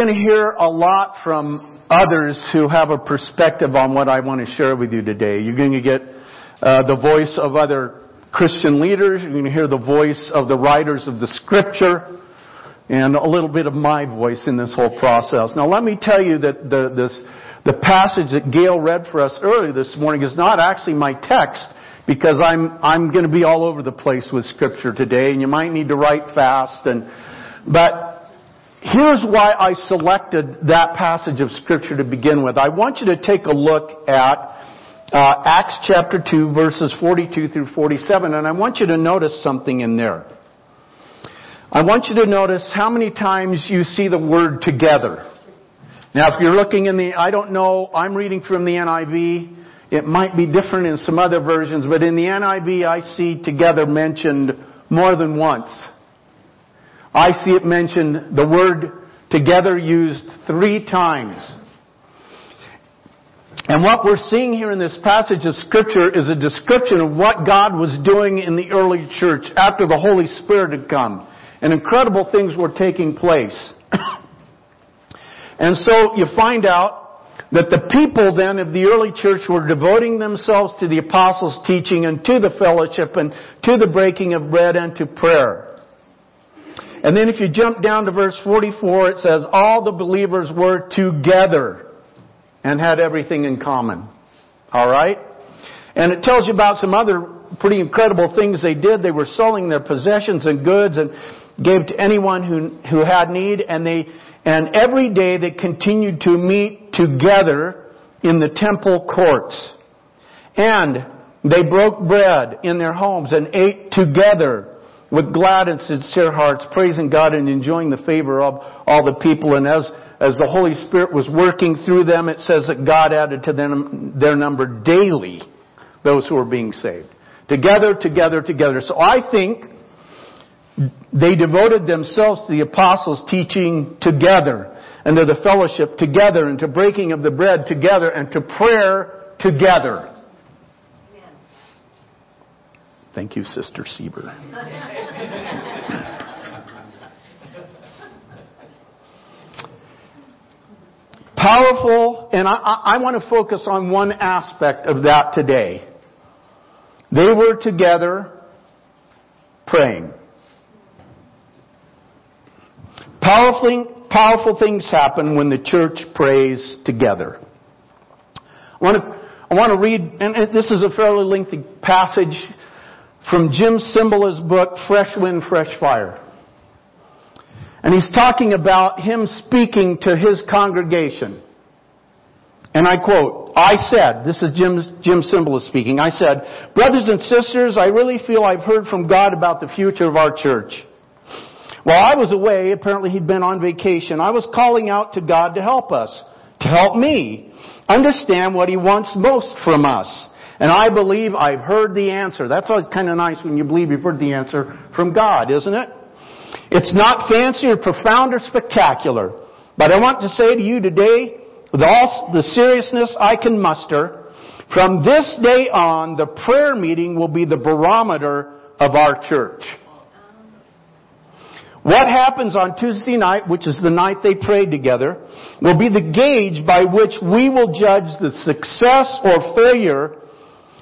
Going to hear a lot from others who have a perspective on what I want to share with you today. You're going to get uh, the voice of other Christian leaders. You're going to hear the voice of the writers of the scripture and a little bit of my voice in this whole process. Now let me tell you that the, this, the passage that Gail read for us earlier this morning is not actually my text because I'm, I'm going to be all over the place with scripture today and you might need to write fast and, but here's why I selected that passage of scripture to begin with. I want you to take a look at uh, Acts chapter 2 verses 42 through 47 and I want you to notice something in there. I want you to notice how many times you see the word together. Now if you're looking in the, I don't know, I'm reading from the NIV. It might be different in some other versions, but in the NIV I see together mentioned more than once. I see it mentioned, the word together used three times. And what we're seeing here in this passage of scripture is a description of what God was doing in the early church after the Holy Spirit had come and incredible things were taking place. and so you find out that the people then of the early church were devoting themselves to the apostles' teaching and to the fellowship and to the breaking of bread and to prayer. And then if you jump down to verse 44, it says, all the believers were together and had everything in common. Alright? And it tells you about some other pretty incredible things they did. They were selling their possessions and goods and gave to anyone who, who had need, and they, and every day they continued to meet together in the temple courts. And they broke bread in their homes and ate together with glad and sincere hearts, praising God and enjoying the favor of all the people. And as, as the Holy Spirit was working through them, it says that God added to them their number daily those who were being saved. Together, together, together. So I think they devoted themselves to the apostles' teaching together, and to the fellowship together, and to breaking of the bread together, and to prayer together. Thank you, Sister Sieber. Powerful, and I, I, want to focus on one aspect of that today. They were together praying. Powerful, powerful things happen when the church prays together. I want to, I want to read, and this is a fairly lengthy passage from Jim Cymbala's book, Fresh Wind, Fresh Fire. And he's talking about him speaking to his congregation. And I quote, I said, this is Jim, Jim Cymbala speaking, I said, brothers and sisters, I really feel I've heard from God about the future of our church. While I was away, apparently he'd been on vacation, I was calling out to God to help us, to help me understand what he wants most from us. And I believe I've heard the answer. That's always kind of nice when you believe you've heard the answer from God, isn't it? It's not fancy or profound or spectacular. But I want to say to you today, with all the seriousness I can muster, from this day on, the prayer meeting will be the barometer of our church. What happens on Tuesday night, which is the night they prayed together, will be the gauge by which we will judge the success or failure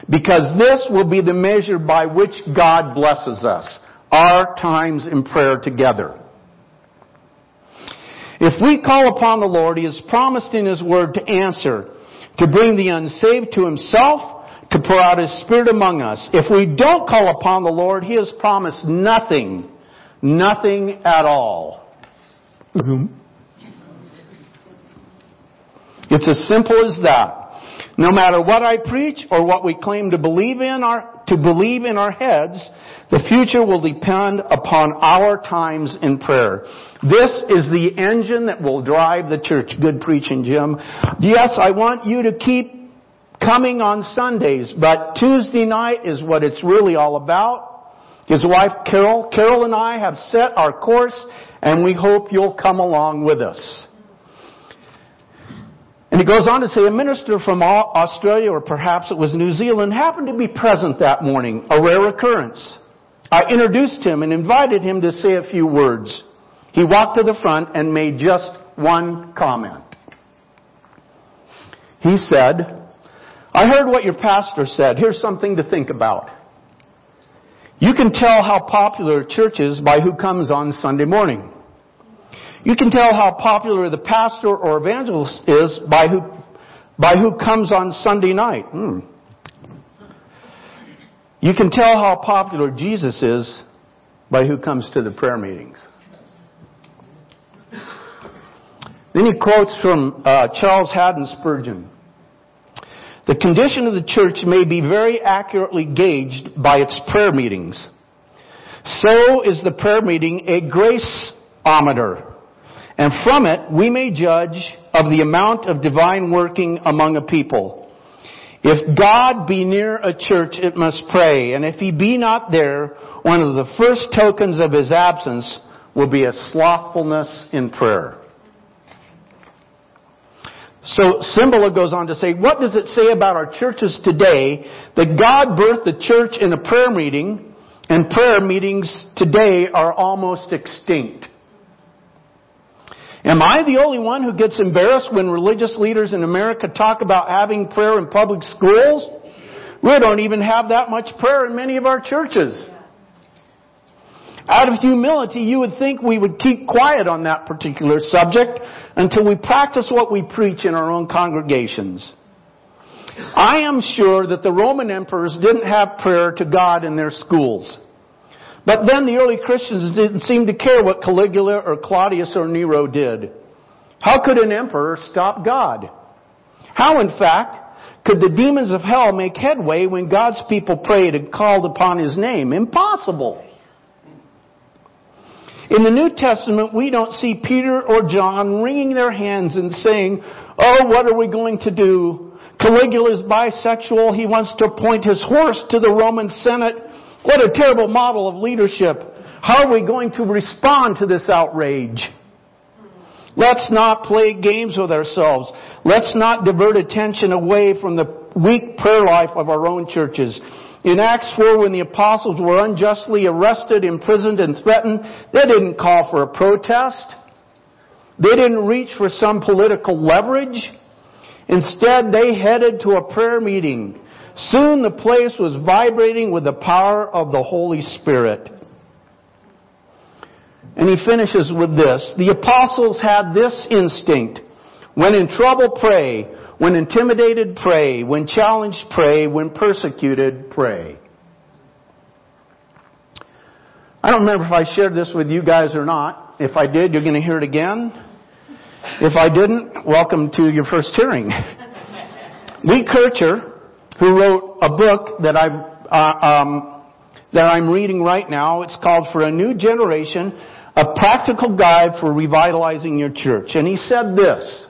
because this will be the measure by which God blesses us. Our times in prayer together. If we call upon the Lord, He has promised in His Word to answer, to bring the unsaved to Himself, to pour out His Spirit among us. If we don't call upon the Lord, He has promised nothing Nothing at all. It's as simple as that. No matter what I preach or what we claim to believe in our, to believe in our heads, the future will depend upon our times in prayer. This is the engine that will drive the church. Good preaching, Jim. Yes, I want you to keep coming on Sundays, but Tuesday night is what it's really all about. His wife Carol, Carol and I have set our course and we hope you'll come along with us. And he goes on to say, a minister from Australia or perhaps it was New Zealand happened to be present that morning, a rare occurrence. I introduced him and invited him to say a few words. He walked to the front and made just one comment. He said, I heard what your pastor said. Here's something to think about. You can tell how popular a church is by who comes on Sunday morning. You can tell how popular the pastor or evangelist is by who, by who comes on Sunday night. Hmm. You can tell how popular Jesus is by who comes to the prayer meetings. Then he quotes from uh, Charles Haddon Spurgeon. The condition of the church may be very accurately gauged by its prayer meetings. So is the prayer meeting a graceometer. And from it, we may judge of the amount of divine working among a people. If God be near a church, it must pray. And if he be not there, one of the first tokens of his absence will be a slothfulness in prayer. So Cymbala goes on to say, what does it say about our churches today that God birthed the church in a prayer meeting and prayer meetings today are almost extinct? Am I the only one who gets embarrassed when religious leaders in America talk about having prayer in public schools? We don't even have that much prayer in many of our churches. Out of humility, you would think we would keep quiet on that particular subject until we practice what we preach in our own congregations. I am sure that the Roman emperors didn't have prayer to God in their schools. But then the early Christians didn't seem to care what Caligula or Claudius or Nero did. How could an emperor stop God? How, in fact, could the demons of hell make headway when God's people prayed and called upon His name? Impossible. In the New Testament, we don't see Peter or John wringing their hands and saying, Oh, what are we going to do? Caligula is bisexual. He wants to appoint his horse to the Roman Senate. What a terrible model of leadership. How are we going to respond to this outrage? Let's not play games with ourselves. Let's not divert attention away from the weak prayer life of our own churches. In Acts 4, when the apostles were unjustly arrested, imprisoned, and threatened, they didn't call for a protest. They didn't reach for some political leverage. Instead, they headed to a prayer meeting. Soon the place was vibrating with the power of the Holy Spirit. And he finishes with this. The apostles had this instinct. When in trouble, pray. When intimidated, pray. When challenged, pray. When persecuted, pray. I don't remember if I shared this with you guys or not. If I did, you're going to hear it again. If I didn't, welcome to your first hearing. Lee Kricher, who wrote a book that I've, uh, um, that I'm reading right now, it's called For a New Generation, a practical guide for revitalizing your church. And he said this,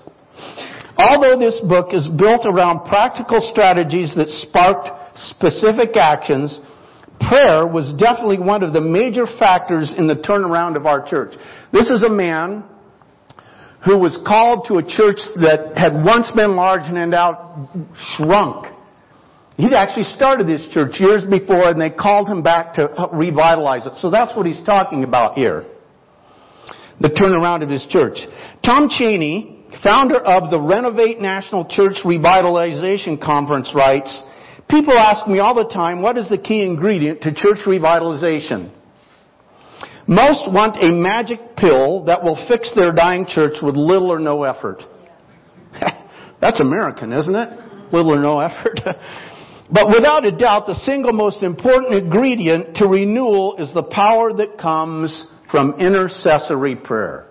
Although this book is built around practical strategies that sparked specific actions, prayer was definitely one of the major factors in the turnaround of our church. This is a man who was called to a church that had once been large and now shrunk. He'd actually started this church years before and they called him back to revitalize it. So that's what he's talking about here. The turnaround of his church. Tom Cheyney, founder of the Renovate National Church Revitalization Conference writes, People ask me all the time, what is the key ingredient to church revitalization? Most want a magic pill that will fix their dying church with little or no effort. That's American, isn't it? Little or no effort. but without a doubt, the single most important ingredient to renewal is the power that comes from intercessory prayer.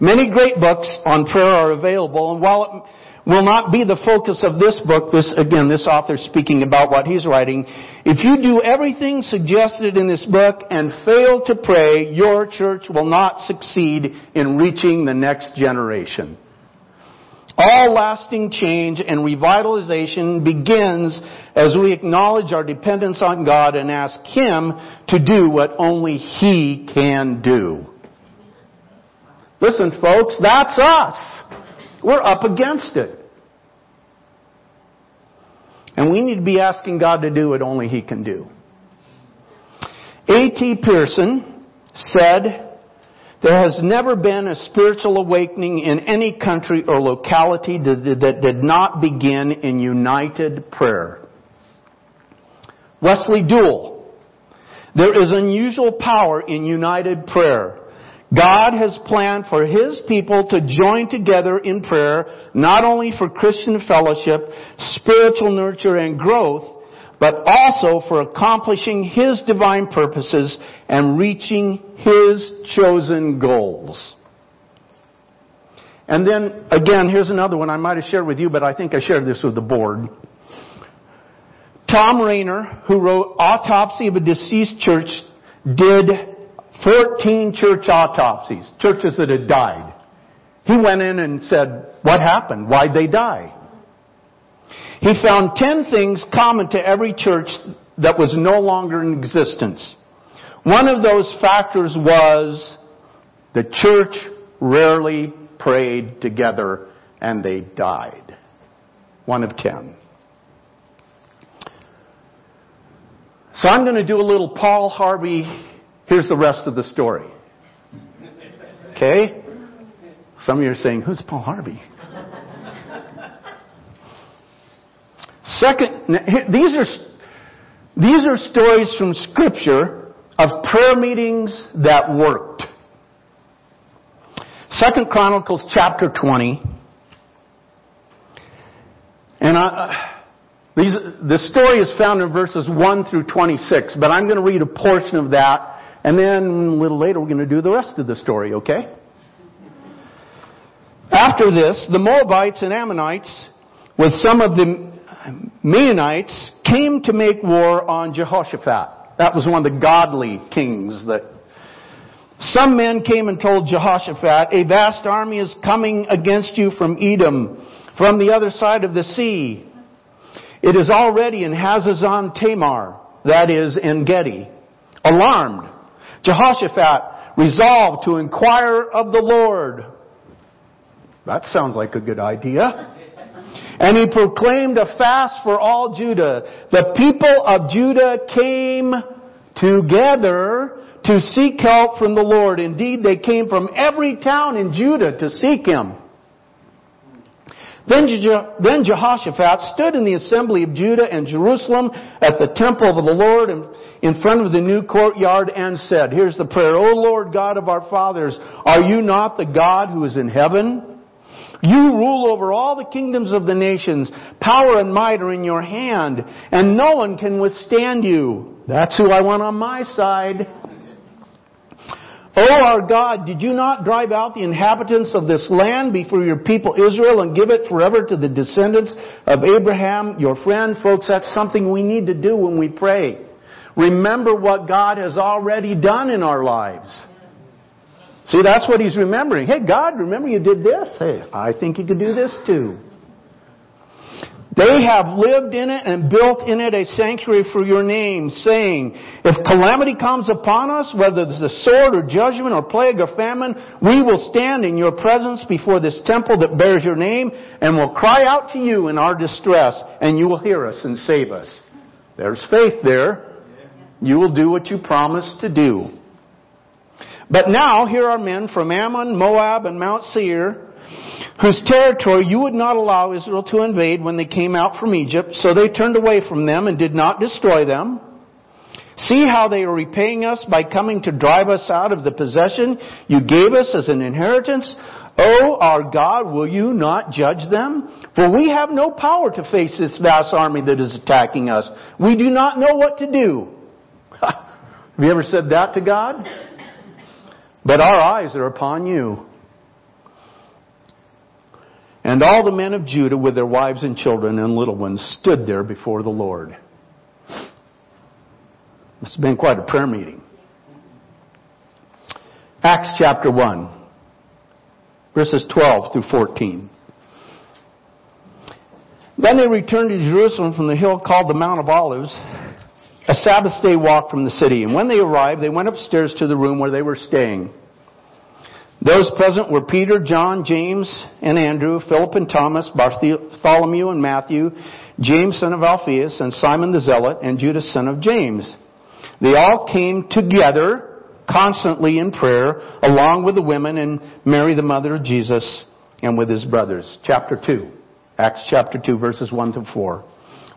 Many great books on prayer are available, and while it will not be the focus of this book, this, again, this author speaking about what he's writing, if you do everything suggested in this book and fail to pray, your church will not succeed in reaching the next generation. All lasting change and revitalization begins as we acknowledge our dependence on God and ask Him to do what only He can do. Listen, folks, that's us. We're up against it. And we need to be asking God to do what only He can do. A.T. Pierson said There has never been a spiritual awakening in any country or locality that did not begin in united prayer. Wesley Duewel. There is unusual power in united prayer. God has planned for His people to join together in prayer, not only for Christian fellowship, spiritual nurture and growth, but also for accomplishing His divine purposes and reaching His chosen goals. And then, again, here's another one I might have shared with you, but I think I shared this with the board. Tom Rainer, who wrote Autopsy of a Deceased Church, did 14 church autopsies, churches that had died. He went in and said, what happened? Why'd they die? He found 10 things common to every church that was no longer in existence. One of those factors was the church rarely prayed together and they died. One of 10. So I'm going to do a little Paul Harvey. Here's the rest of the story. Okay? Some of you are saying, who's Paul Harvey? Second, these are, these are stories from scripture of prayer meetings that worked. Second Chronicles chapter 20. And I, uh, these, the story is found in verses 1 through 26, but I'm going to read a portion of that, and then a little later we're going to do the rest of the story, okay? After this, the Moabites and Ammonites, with some of the Meunites came to make war on Jehoshaphat. That was one of the godly kings that some men came and told Jehoshaphat, a vast army is coming against you from Edom, from the other side of the sea. It is already in Hazezon Tamar, that is En Gedi. Alarmed, Jehoshaphat resolved to inquire of the Lord. That sounds like a good idea. And he proclaimed a fast for all Judah. The people of Judah came together to seek help from the Lord. Indeed, they came from every town in Judah to seek him. Then, then Jehoshaphat stood in the assembly of Judah and Jerusalem at the temple of the Lord in front of the new courtyard and said, here's the prayer, O Lord God of our fathers, are you not the God who is in heaven? You rule over all the kingdoms of the nations. Power and might are in your hand, and no one can withstand you. That's who I want on my side. O our God, did you not drive out the inhabitants of this land before your people Israel and give it forever to the descendants of Abraham, your friend? Folks, that's something we need to do when we pray. Remember what God has already done in our lives. See, that's what he's remembering. Hey, God, remember you did this? Hey, I think you could do this too. They have lived in it and built in it a sanctuary for your name, saying, if calamity comes upon us, whether it's a sword or judgment or plague or famine, we will stand in your presence before this temple that bears your name and will cry out to you in our distress and you will hear us and save us. There's faith there. You will do what you promised to do. But now here are men from Ammon, Moab, and Mount Seir, whose territory you would not allow Israel to invade when they came out from Egypt, so they turned away from them and did not destroy them. See how they are repaying us by coming to drive us out of the possession you gave us as an inheritance. Oh, our God, will you not judge them? For we have no power to face this vast army that is attacking us. We do not know what to do. have you ever said that to God? But our eyes are upon you. And all the men of Judah with their wives and children and little ones stood there before the Lord. This has been quite a prayer meeting. Acts chapter 1, verses 12 through 14. Then they returned to Jerusalem from the hill called the Mount of Olives, a Sabbath day walk from the city. And when they arrived, they went upstairs to the room where they were staying. Those present were Peter, John, James, and Andrew, Philip and Thomas, Bartholomew and Matthew, James son of Alphaeus, and Simon the Zealot, and Judas son of James. They all came together constantly in prayer, along with the women and Mary, the mother of Jesus, and with his brothers. Chapter 2. Acts chapter 2, verses 1 to 4.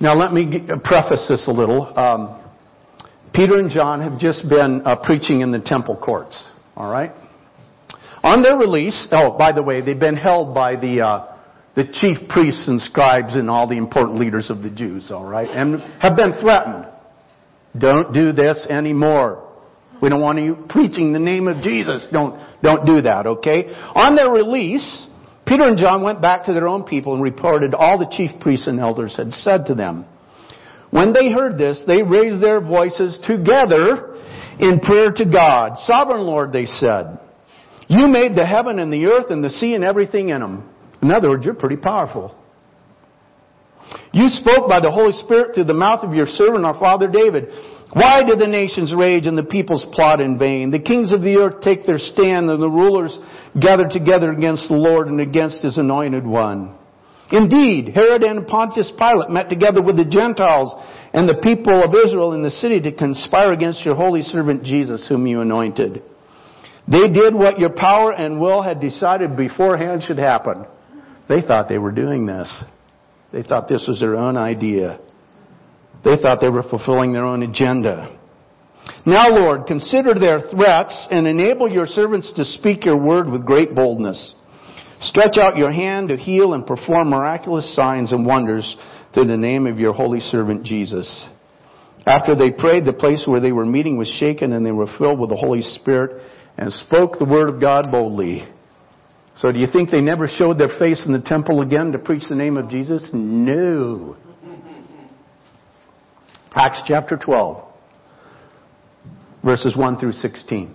Now let me preface this a little. Um, Peter and John have just been uh, preaching in the temple courts. All right. On their release, oh, by the way, they've been held by the uh, the chief priests and scribes and all the important leaders of the Jews. All right, and have been threatened. Don't do this anymore. We don't want you preaching the name of Jesus. Don't don't do that. Okay. On their release, Peter and John went back to their own people and reported all the chief priests and elders had said to them. When they heard this, they raised their voices together in prayer to God. Sovereign Lord, they said, you made the heaven and the earth and the sea and everything in them. In other words, you're pretty powerful. You spoke by the Holy Spirit through the mouth of your servant, our father David. Why do the nations rage and the peoples plot in vain? The kings of the earth take their stand and the rulers gather together against the Lord and against his anointed one. Indeed, Herod and Pontius Pilate met together with the Gentiles and the people of Israel in the city to conspire against your holy servant Jesus whom you anointed. They did what your power and will had decided beforehand should happen. They thought they were doing this. They thought this was their own idea. They thought they were fulfilling their own agenda. Now, Lord, consider their threats and enable your servants to speak your word with great boldness. Stretch out your hand to heal and perform miraculous signs and wonders through the name of your holy servant Jesus. After they prayed, the place where they were meeting was shaken and they were filled with the Holy Spirit and spoke the word of God boldly. So do you think they never showed their face in the temple again to preach the name of Jesus? No. Acts chapter 12, verses 1 through 16.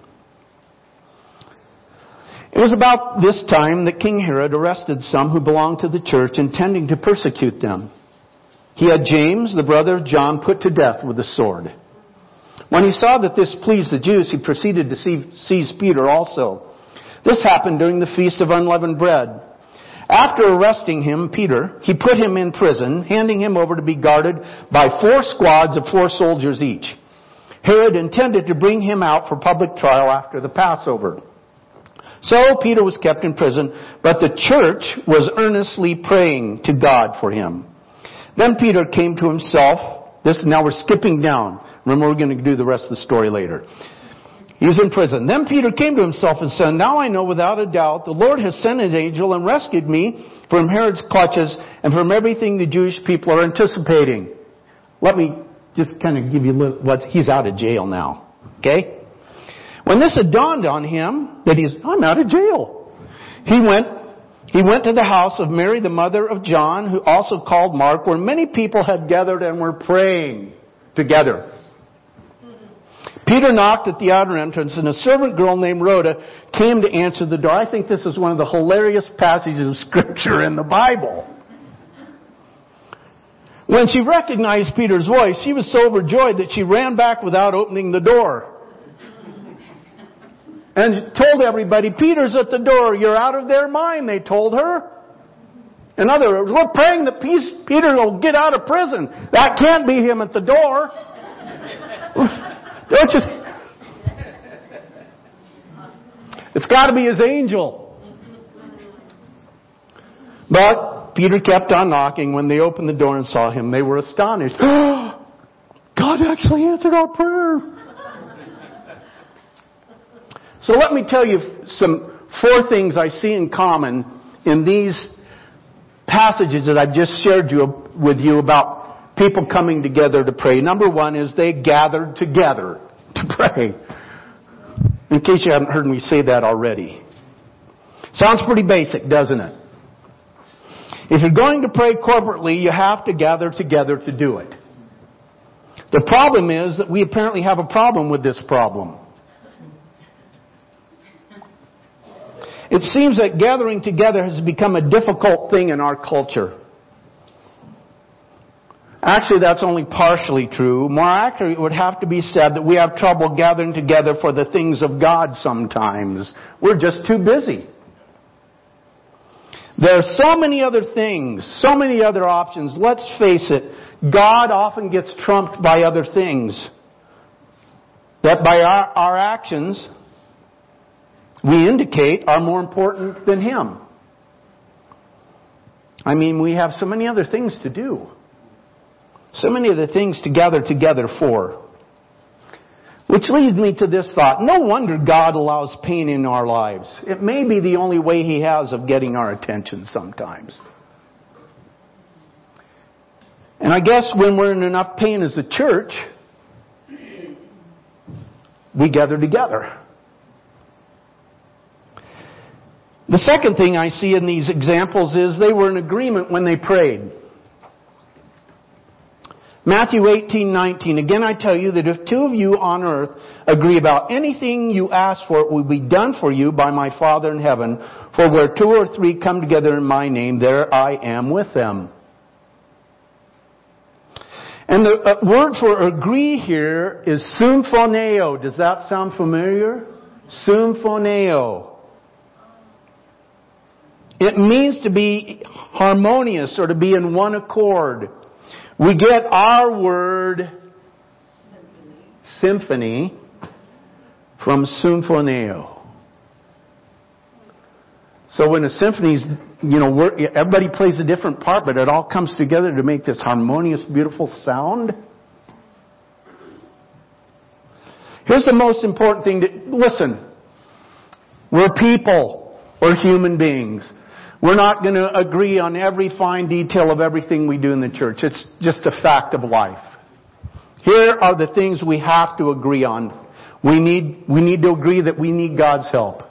It was about this time that King Herod arrested some who belonged to the church, intending to persecute them. He had James, the brother of John, put to death with a sword. When he saw that this pleased the Jews, he proceeded to seize Peter also. This happened during the Feast of Unleavened Bread. After arresting him, Peter, he put him in prison, handing him over to be guarded by four squads of four soldiers each. Herod intended to bring him out for public trial after the Passover. So Peter was kept in prison, but the church was earnestly praying to God for him. Then Peter came to himself. This now we're skipping down. Remember, we're going to do the rest of the story later. He was in prison. Then Peter came to himself and said, Now I know without a doubt the Lord has sent his angel and rescued me from Herod's clutches and from everything the Jewish people are anticipating. Let me just kind of give you what, he's out of jail now. Okay? When this had dawned on him that he's, I'm out of jail. He went, he went to the house of Mary, the mother of John, who also called Mark, where many people had gathered and were praying together. Peter knocked at the outer entrance and a servant girl named Rhoda came to answer the door. I think this is one of the hilarious passages of scripture in the Bible. When she recognized Peter's voice, she was so overjoyed that she ran back without opening the door. And told everybody, Peter's at the door. You're out of their mind, they told her. In other words, we're praying that Peter will get out of prison. That can't be him at the door. Don't you? It's got to be his angel. But Peter kept on knocking. When they opened the door and saw him, they were astonished. God actually answered our prayer. So let me tell you some four things I see in common in these passages that I've just shared you, with you about people coming together to pray. Number one is they gathered together to pray. In case you haven't heard me say that already. Sounds pretty basic, doesn't it? If you're going to pray corporately, you have to gather together to do it. The problem is that we apparently have a problem with this problem. It seems that gathering together has become a difficult thing in our culture. Actually, that's only partially true. More accurately, it would have to be said that we have trouble gathering together for the things of God sometimes. We're just too busy. There are so many other things, so many other options. Let's face it, God often gets trumped by other things. That by our, our actions, we indicate are more important than Him. I mean, we have so many other things to do. So many of the things to gather together for. Which leads me to this thought. No wonder God allows pain in our lives. It may be the only way He has of getting our attention sometimes. And I guess when we're in enough pain as a church, we gather together. The second thing I see in these examples is they were in agreement when they prayed. Matthew 18:19 again I tell you that if two of you on earth agree about anything you ask for it will be done for you by my Father in heaven for where two or three come together in my name there I am with them. And the uh, word for agree here is symphoneo. Does that sound familiar? Symphoneo. It means to be harmonious or to be in one accord. We get our word symphony, symphony from symphoneo. So when a symphony's, you know, everybody plays a different part, but it all comes together to make this harmonious, beautiful sound. Here's the most important thing to, listen. We're people. We're human beings. We're not going to agree on every fine detail of everything we do in the church. It's just a fact of life. Here are the things we have to agree on. We need, we need to agree that we need God's help.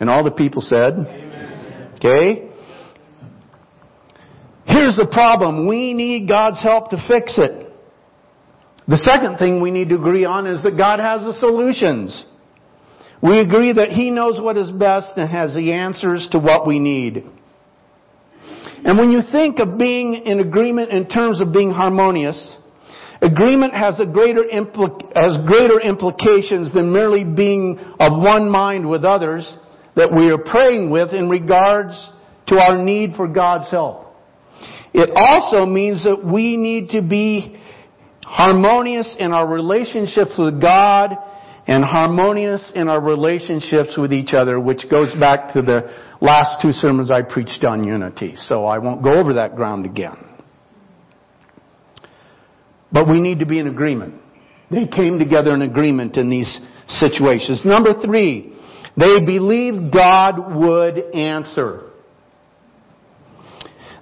And all the people said, Amen. Okay? Here's the problem. We need God's help to fix it. The second thing we need to agree on is that God has the solutions. We agree that He knows what is best and has the answers to what we need. And when you think of being in agreement in terms of being harmonious, agreement has, greater has greater implications than merely being of one mind with others that we are praying with in regards to our need for God's help. It also means that we need to be harmonious in our relationships with God and harmonious in our relationships with each other, which goes back to the last two sermons I preached on unity. So I won't go over that ground again. But we need to be in agreement. They came together in agreement in these situations. Number three, they believed God would answer.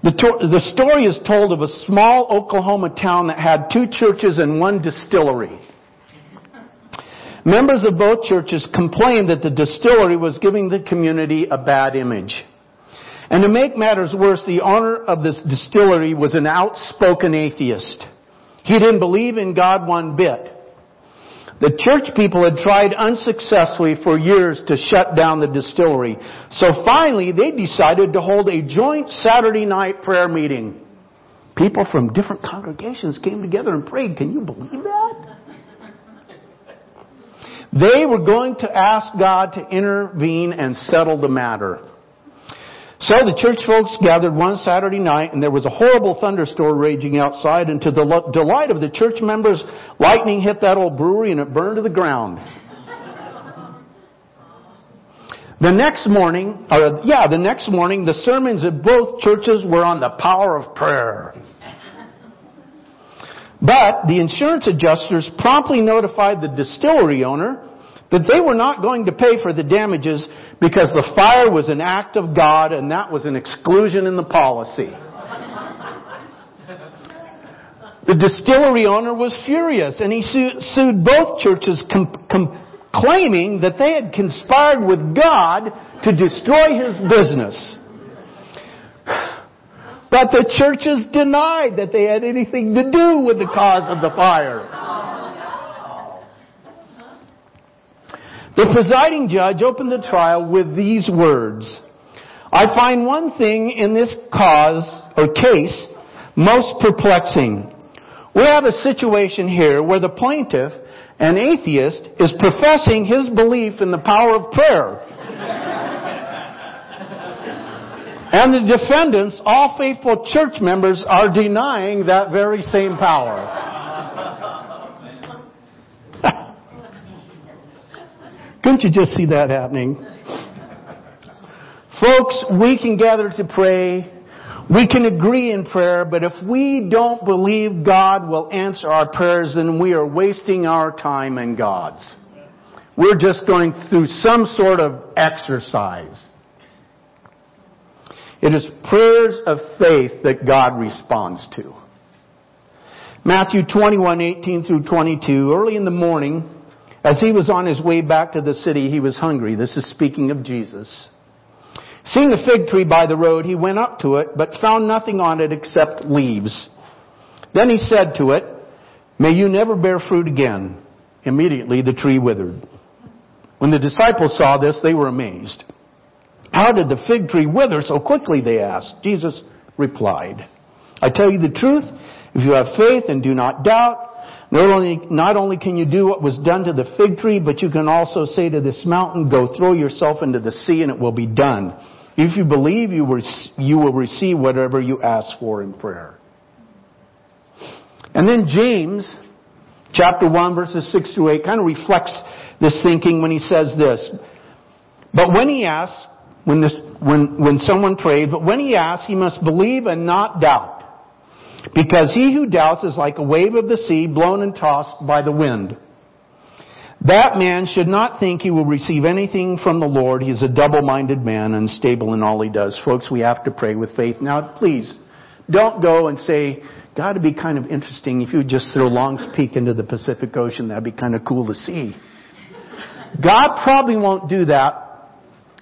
The, to- the story is told of a small Oklahoma town that had two churches and one distillery. Members of both churches complained that the distillery was giving the community a bad image. And to make matters worse, the owner of this distillery was an outspoken atheist. He didn't believe in God one bit. The church people had tried unsuccessfully for years to shut down the distillery. So finally, they decided to hold a joint Saturday night prayer meeting. People from different congregations came together and prayed. Can you believe that? They were going to ask God to intervene and settle the matter. So the church folks gathered one Saturday night and there was a horrible thunderstorm raging outside and to the delight of the church members, lightning hit that old brewery and it burned to the ground. The next morning, or yeah, the next morning, the sermons at both churches were on the power of prayer. But the insurance adjusters promptly notified the distillery owner that they were not going to pay for the damages because the fire was an act of God and that was an exclusion in the policy. The distillery owner was furious and he sued both churches com- com- claiming that they had conspired with God to destroy his business. But the churches denied that they had anything to do with the cause of the fire. The presiding judge opened the trial with these words. I find one thing in this cause or case most perplexing. We have a situation here where the plaintiff, an atheist, is professing his belief in the power of prayer. and the defendants, all faithful church members, are denying that very same power. Couldn't you just see that happening? Folks, we can gather to pray. We can agree in prayer, but if we don't believe God will answer our prayers, then we are wasting our time and God's. We're just going through some sort of exercise. It is prayers of faith that God responds to. Matthew 21, 18 through 22, early in the morning, as he was on his way back to the city, he was hungry. This is speaking of Jesus. Seeing a fig tree by the road, he went up to it, but found nothing on it except leaves. Then he said to it, May you never bear fruit again. Immediately the tree withered. When the disciples saw this, they were amazed. How did the fig tree wither so quickly? They asked. Jesus replied, I tell you the truth, if you have faith and do not doubt, not only, not only can you do what was done to the fig tree, but you can also say to this mountain, go throw yourself into the sea and it will be done. If you believe, you will, you will receive whatever you ask for in prayer. And then James, chapter 1, verses 6 to 8, kind of reflects this thinking when he says this. But when he asks, when, this, when, when someone prays, but when he asks, he must believe and not doubt. Because he who doubts is like a wave of the sea blown and tossed by the wind. That man should not think he will receive anything from the Lord. He is a double-minded man, unstable in all he does. Folks, we have to pray with faith. Now, please, don't go and say, God, it'd be kind of interesting if you would just throw Long's Peak into the Pacific Ocean. That'd be kind of cool to see. God probably won't do that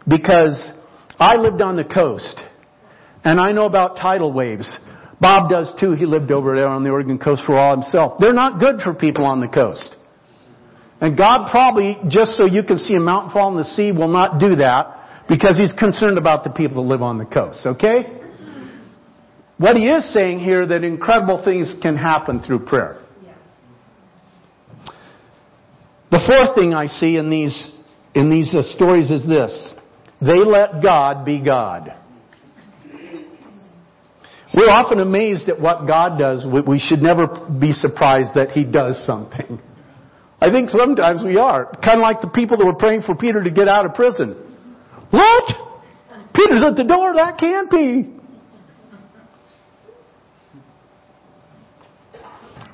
because I lived on the coast and I know about tidal waves. Bob does too. He lived over there on the Oregon coast for all himself. They're not good for people on the coast. And God probably, just so you can see a mountain fall in the sea, will not do that because He's concerned about the people that live on the coast, okay? What He is saying here that incredible things can happen through prayer. The fourth thing I see in these, in these uh, stories is this. They let God be God. We're often amazed at what God does. We should never be surprised that He does something. I think sometimes we are. Kind of like the people that were praying for Peter to get out of prison. What? Peter's at the door. That can't be.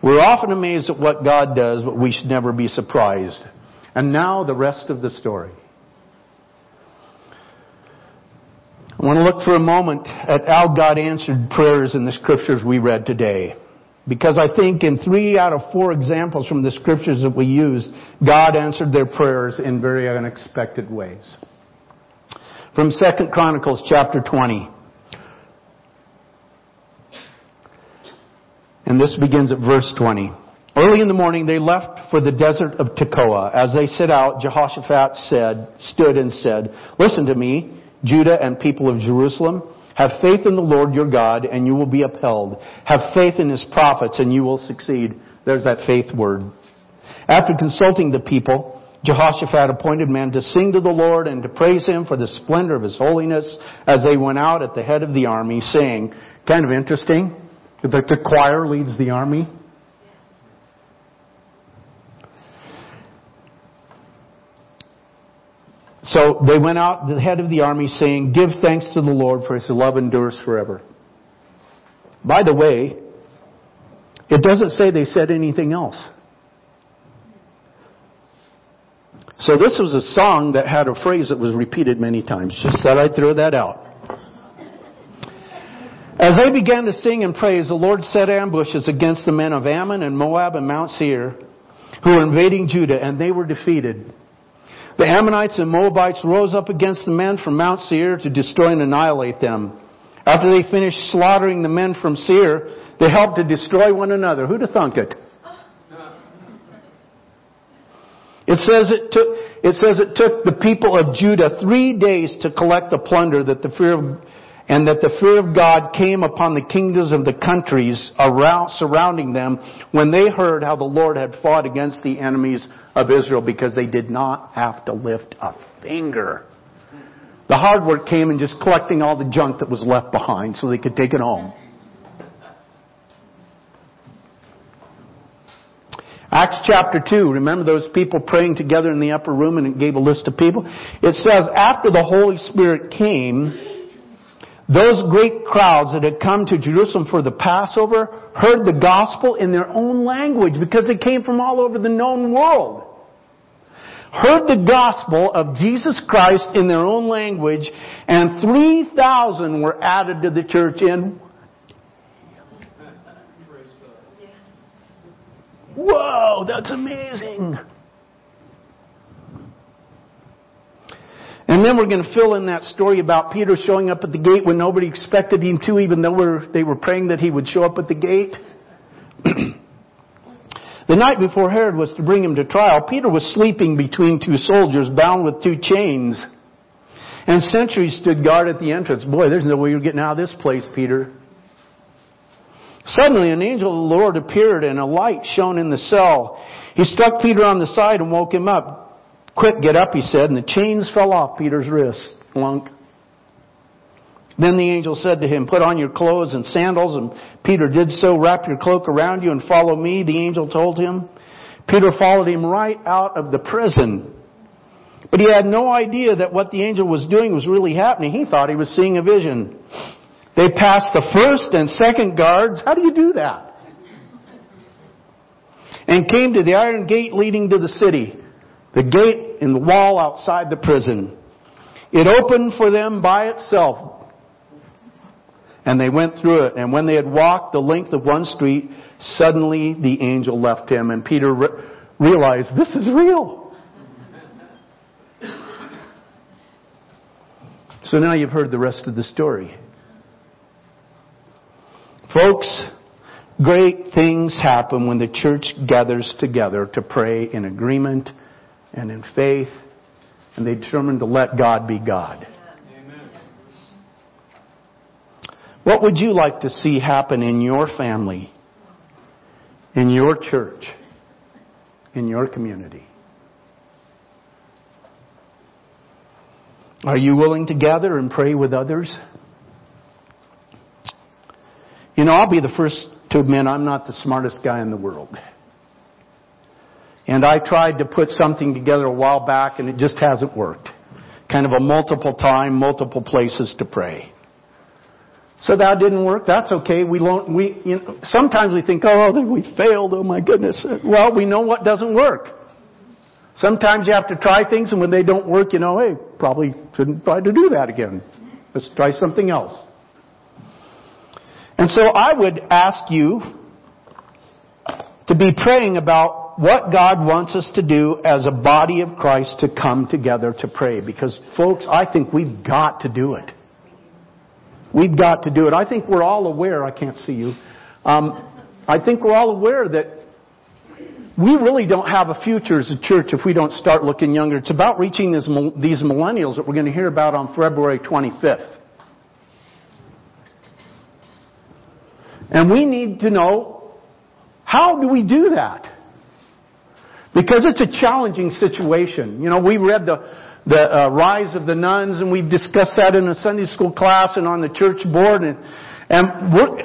We're often amazed at what God does, but we should never be surprised. And now the rest of the story. I want to look for a moment at how God answered prayers in the scriptures we read today. Because I think in three out of four examples from the scriptures that we used, God answered their prayers in very unexpected ways. From 2 Chronicles chapter 20. And this begins at verse 20. Early in the morning they left for the desert of Tekoa. As they set out, Jehoshaphat said, stood and said, Listen to me, Judah and people of Jerusalem, have faith in the Lord your God and you will be upheld. Have faith in his prophets and you will succeed. There's that faith word. After consulting the people, Jehoshaphat appointed men to sing to the Lord and to praise him for the splendor of his holiness as they went out at the head of the army saying, kind of interesting, that the choir leads the army. So they went out, the head of the army, saying, Give thanks to the Lord, for his love endures forever. By the way, it doesn't say they said anything else. So this was a song that had a phrase that was repeated many times. Just thought I'd throw that out. As they began to sing and praise, the Lord set ambushes against the men of Ammon and Moab and Mount Seir, who were invading Judah, and they were defeated. The Ammonites and Moabites rose up against the men from Mount Seir to destroy and annihilate them. After they finished slaughtering the men from Seir, they helped to destroy one another. Who'd have thunk it? It says it took, it says it took the people of Judah three days to collect the plunder that the fear of, and that the fear of God came upon the kingdoms of the countries around, surrounding them when they heard how the Lord had fought against the enemies of Israel because they did not have to lift a finger. The hard work came in just collecting all the junk that was left behind so they could take it home. Acts chapter 2, remember those people praying together in the upper room and it gave a list of people? It says, after the Holy Spirit came, those great crowds that had come to Jerusalem for the Passover heard the gospel in their own language because they came from all over the known world. Heard the gospel of Jesus Christ in their own language and 3,000 were added to the church in Whoa, that's amazing. And then we're going to fill in that story about Peter showing up at the gate when nobody expected him to, even though they were praying that he would show up at the gate. the night before Herod was to bring him to trial, Peter was sleeping between two soldiers bound with two chains. And sentries stood guard at the entrance. Boy, there's no way you're getting out of this place, Peter. Suddenly an angel of the Lord appeared and a light shone in the cell. He struck Peter on the side and woke him up. Quick, get up, he said, and the chains fell off Peter's wrists. Lunk. Then the angel said to him, put on your clothes and sandals, and Peter did so. Wrap your cloak around you and follow me, the angel told him. Peter followed him right out of the prison. But he had no idea that what the angel was doing was really happening. He thought he was seeing a vision. They passed the first and second guards. How do you do that? And came to the iron gate leading to the city, the gate in the wall outside the prison. It opened for them by itself. And they went through it. And when they had walked the length of one street, suddenly the angel left him. And Peter re- realized, this is real. So now you've heard the rest of the story. Folks, great things happen when the church gathers together to pray in agreement and in faith, and they determined to let God be God. Amen. What would you like to see happen in your family, in your church, in your community? Are you willing to gather and pray with others? You know, I'll be the first to admit I'm not the smartest guy in the world. And I tried to put something together a while back and it just hasn't worked. Kind of a multiple time, multiple places to pray. So that didn't work. That's okay. We won't, we, you know, sometimes we think, oh, we failed. Oh my goodness. Well, we know what doesn't work. Sometimes you have to try things and when they don't work, you know, hey, probably shouldn't try to do that again. Let's try something else. And so I would ask you to be praying about what God wants us to do as a body of Christ to come together to pray. Because folks, I think we've got to do it. We've got to do it. I think we're all aware, I can't see you, um, I think we're all aware that we really don't have a future as a church if we don't start looking younger. It's about reaching these, these millennials that we're going to hear about on February 25th. And we need to know how do we do that? Because it's a challenging situation. You know, we read the, the uh, Rise of the Nones and we've discussed that in a Sunday school class and on the church board and, and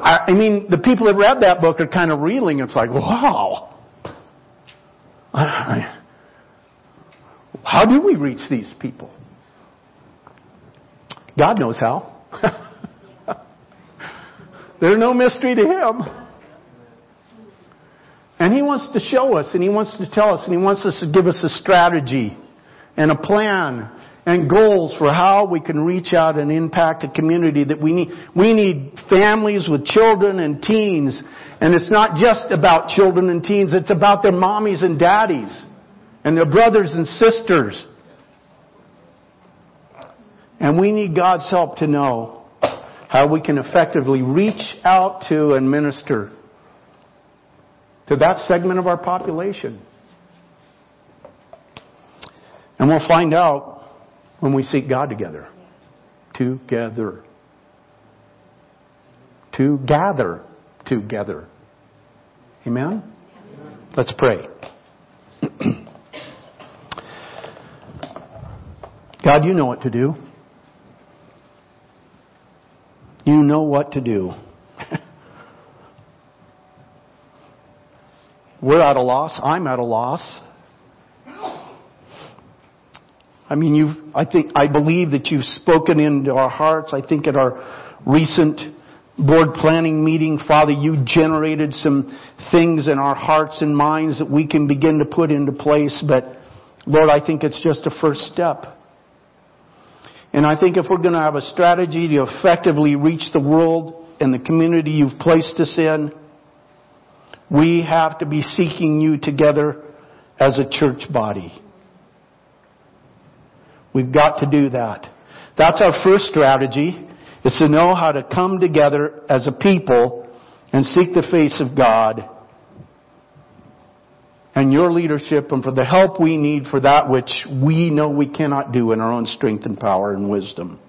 I mean, the people that read that book are kind of reeling. It's like, wow. How do we reach these people? God knows how. There's no mystery to Him. And He wants to show us, and He wants to tell us, and He wants us to give us a strategy and a plan and goals for how we can reach out and impact a community that we need. We need families with children and teens. And it's not just about children and teens, it's about their mommies and daddies and their brothers and sisters. And we need God's help to know how we can effectively reach out to and minister to that segment of our population. And we'll find out when we seek God together. Together. To gather together. Amen? Let's pray. God, you know what to do. You know what to do. We're at a loss. I'm at a loss. I mean, you I think, I believe that you've spoken into our hearts. I think at our recent board planning meeting, Father, you generated some things in our hearts and minds that we can begin to put into place. But Lord, I think it's just a first step. And I think if we're going to have a strategy to effectively reach the world and the community you've placed us in, we have to be seeking you together as a church body. We've got to do that. That's our first strategy, is to know how to come together as a people and seek the face of God and your leadership and for the help we need for that which we know we cannot do in our own strength and power and wisdom.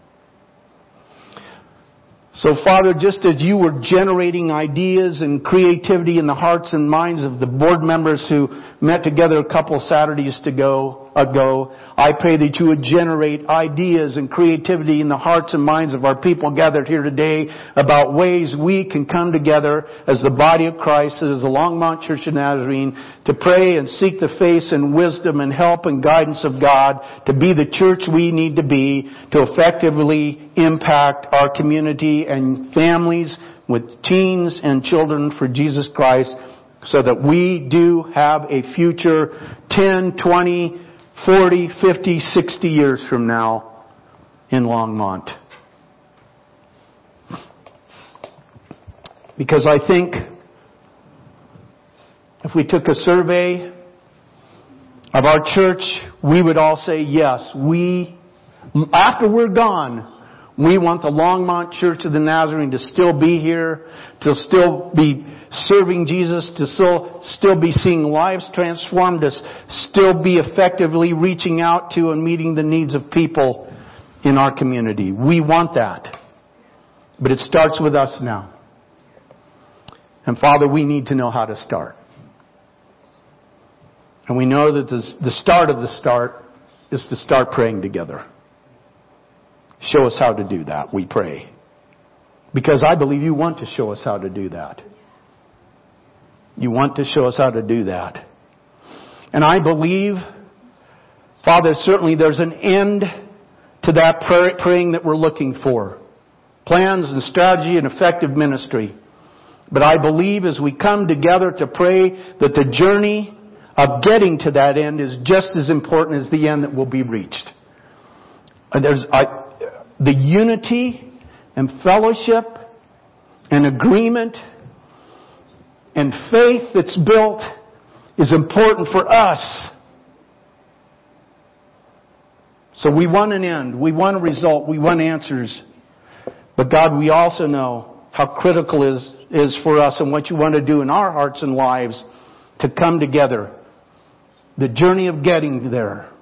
So Father, just as you were generating ideas and creativity in the hearts and minds of the board members who met together a couple Saturdays ago, ago, I pray that you would generate ideas and creativity in the hearts and minds of our people gathered here today about ways we can come together as the body of Christ, as the Longmont Church of Nazarene, to pray and seek the face and wisdom and help and guidance of God to be the church we need to be to effectively impact our community and families with teens and children for Jesus Christ so that we do have a future. 10, 20, 40, 50, 60 years from now in Longmont. Because I think if we took a survey of our church, we would all say yes, we, after we're gone, we want the Longmont Church of the Nazarene to still be here, to still be serving Jesus, to still, still be seeing lives transformed, to still be effectively reaching out to and meeting the needs of people in our community. We want that. But it starts with us now. And Father, we need to know how to start. And we know that the start of the start is to start praying together. Show us how to do that, we pray. Because I believe you want to show us how to do that. You want to show us how to do that. And I believe, Father, certainly there's an end to that prayer, praying that we're looking for. Plans and strategy and effective ministry. But I believe as we come together to pray that the journey of getting to that end is just as important as the end that will be reached. And there's, I, the unity and fellowship and agreement and faith that's built is important for us. So we want an end. We want a result. We want answers. But God, we also know how critical is, is for us and what you want to do in our hearts and lives to come together. The journey of getting there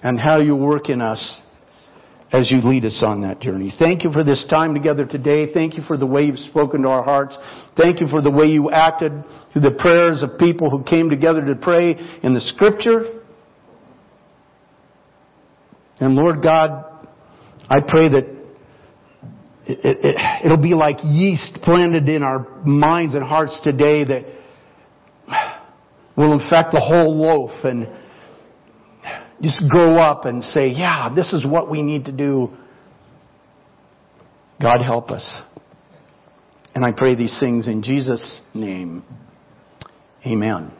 and how you work in us as you lead us on that journey. Thank you for this time together today. Thank you for the way you've spoken to our hearts. Thank you for the way you acted through the prayers of people who came together to pray in the scripture. And Lord God, I pray that it, will it, be like yeast planted in our minds and hearts today that will infect the whole loaf and just grow up and say, yeah, this is what we need to do. God help us. And I pray these things in Jesus' name. Amen.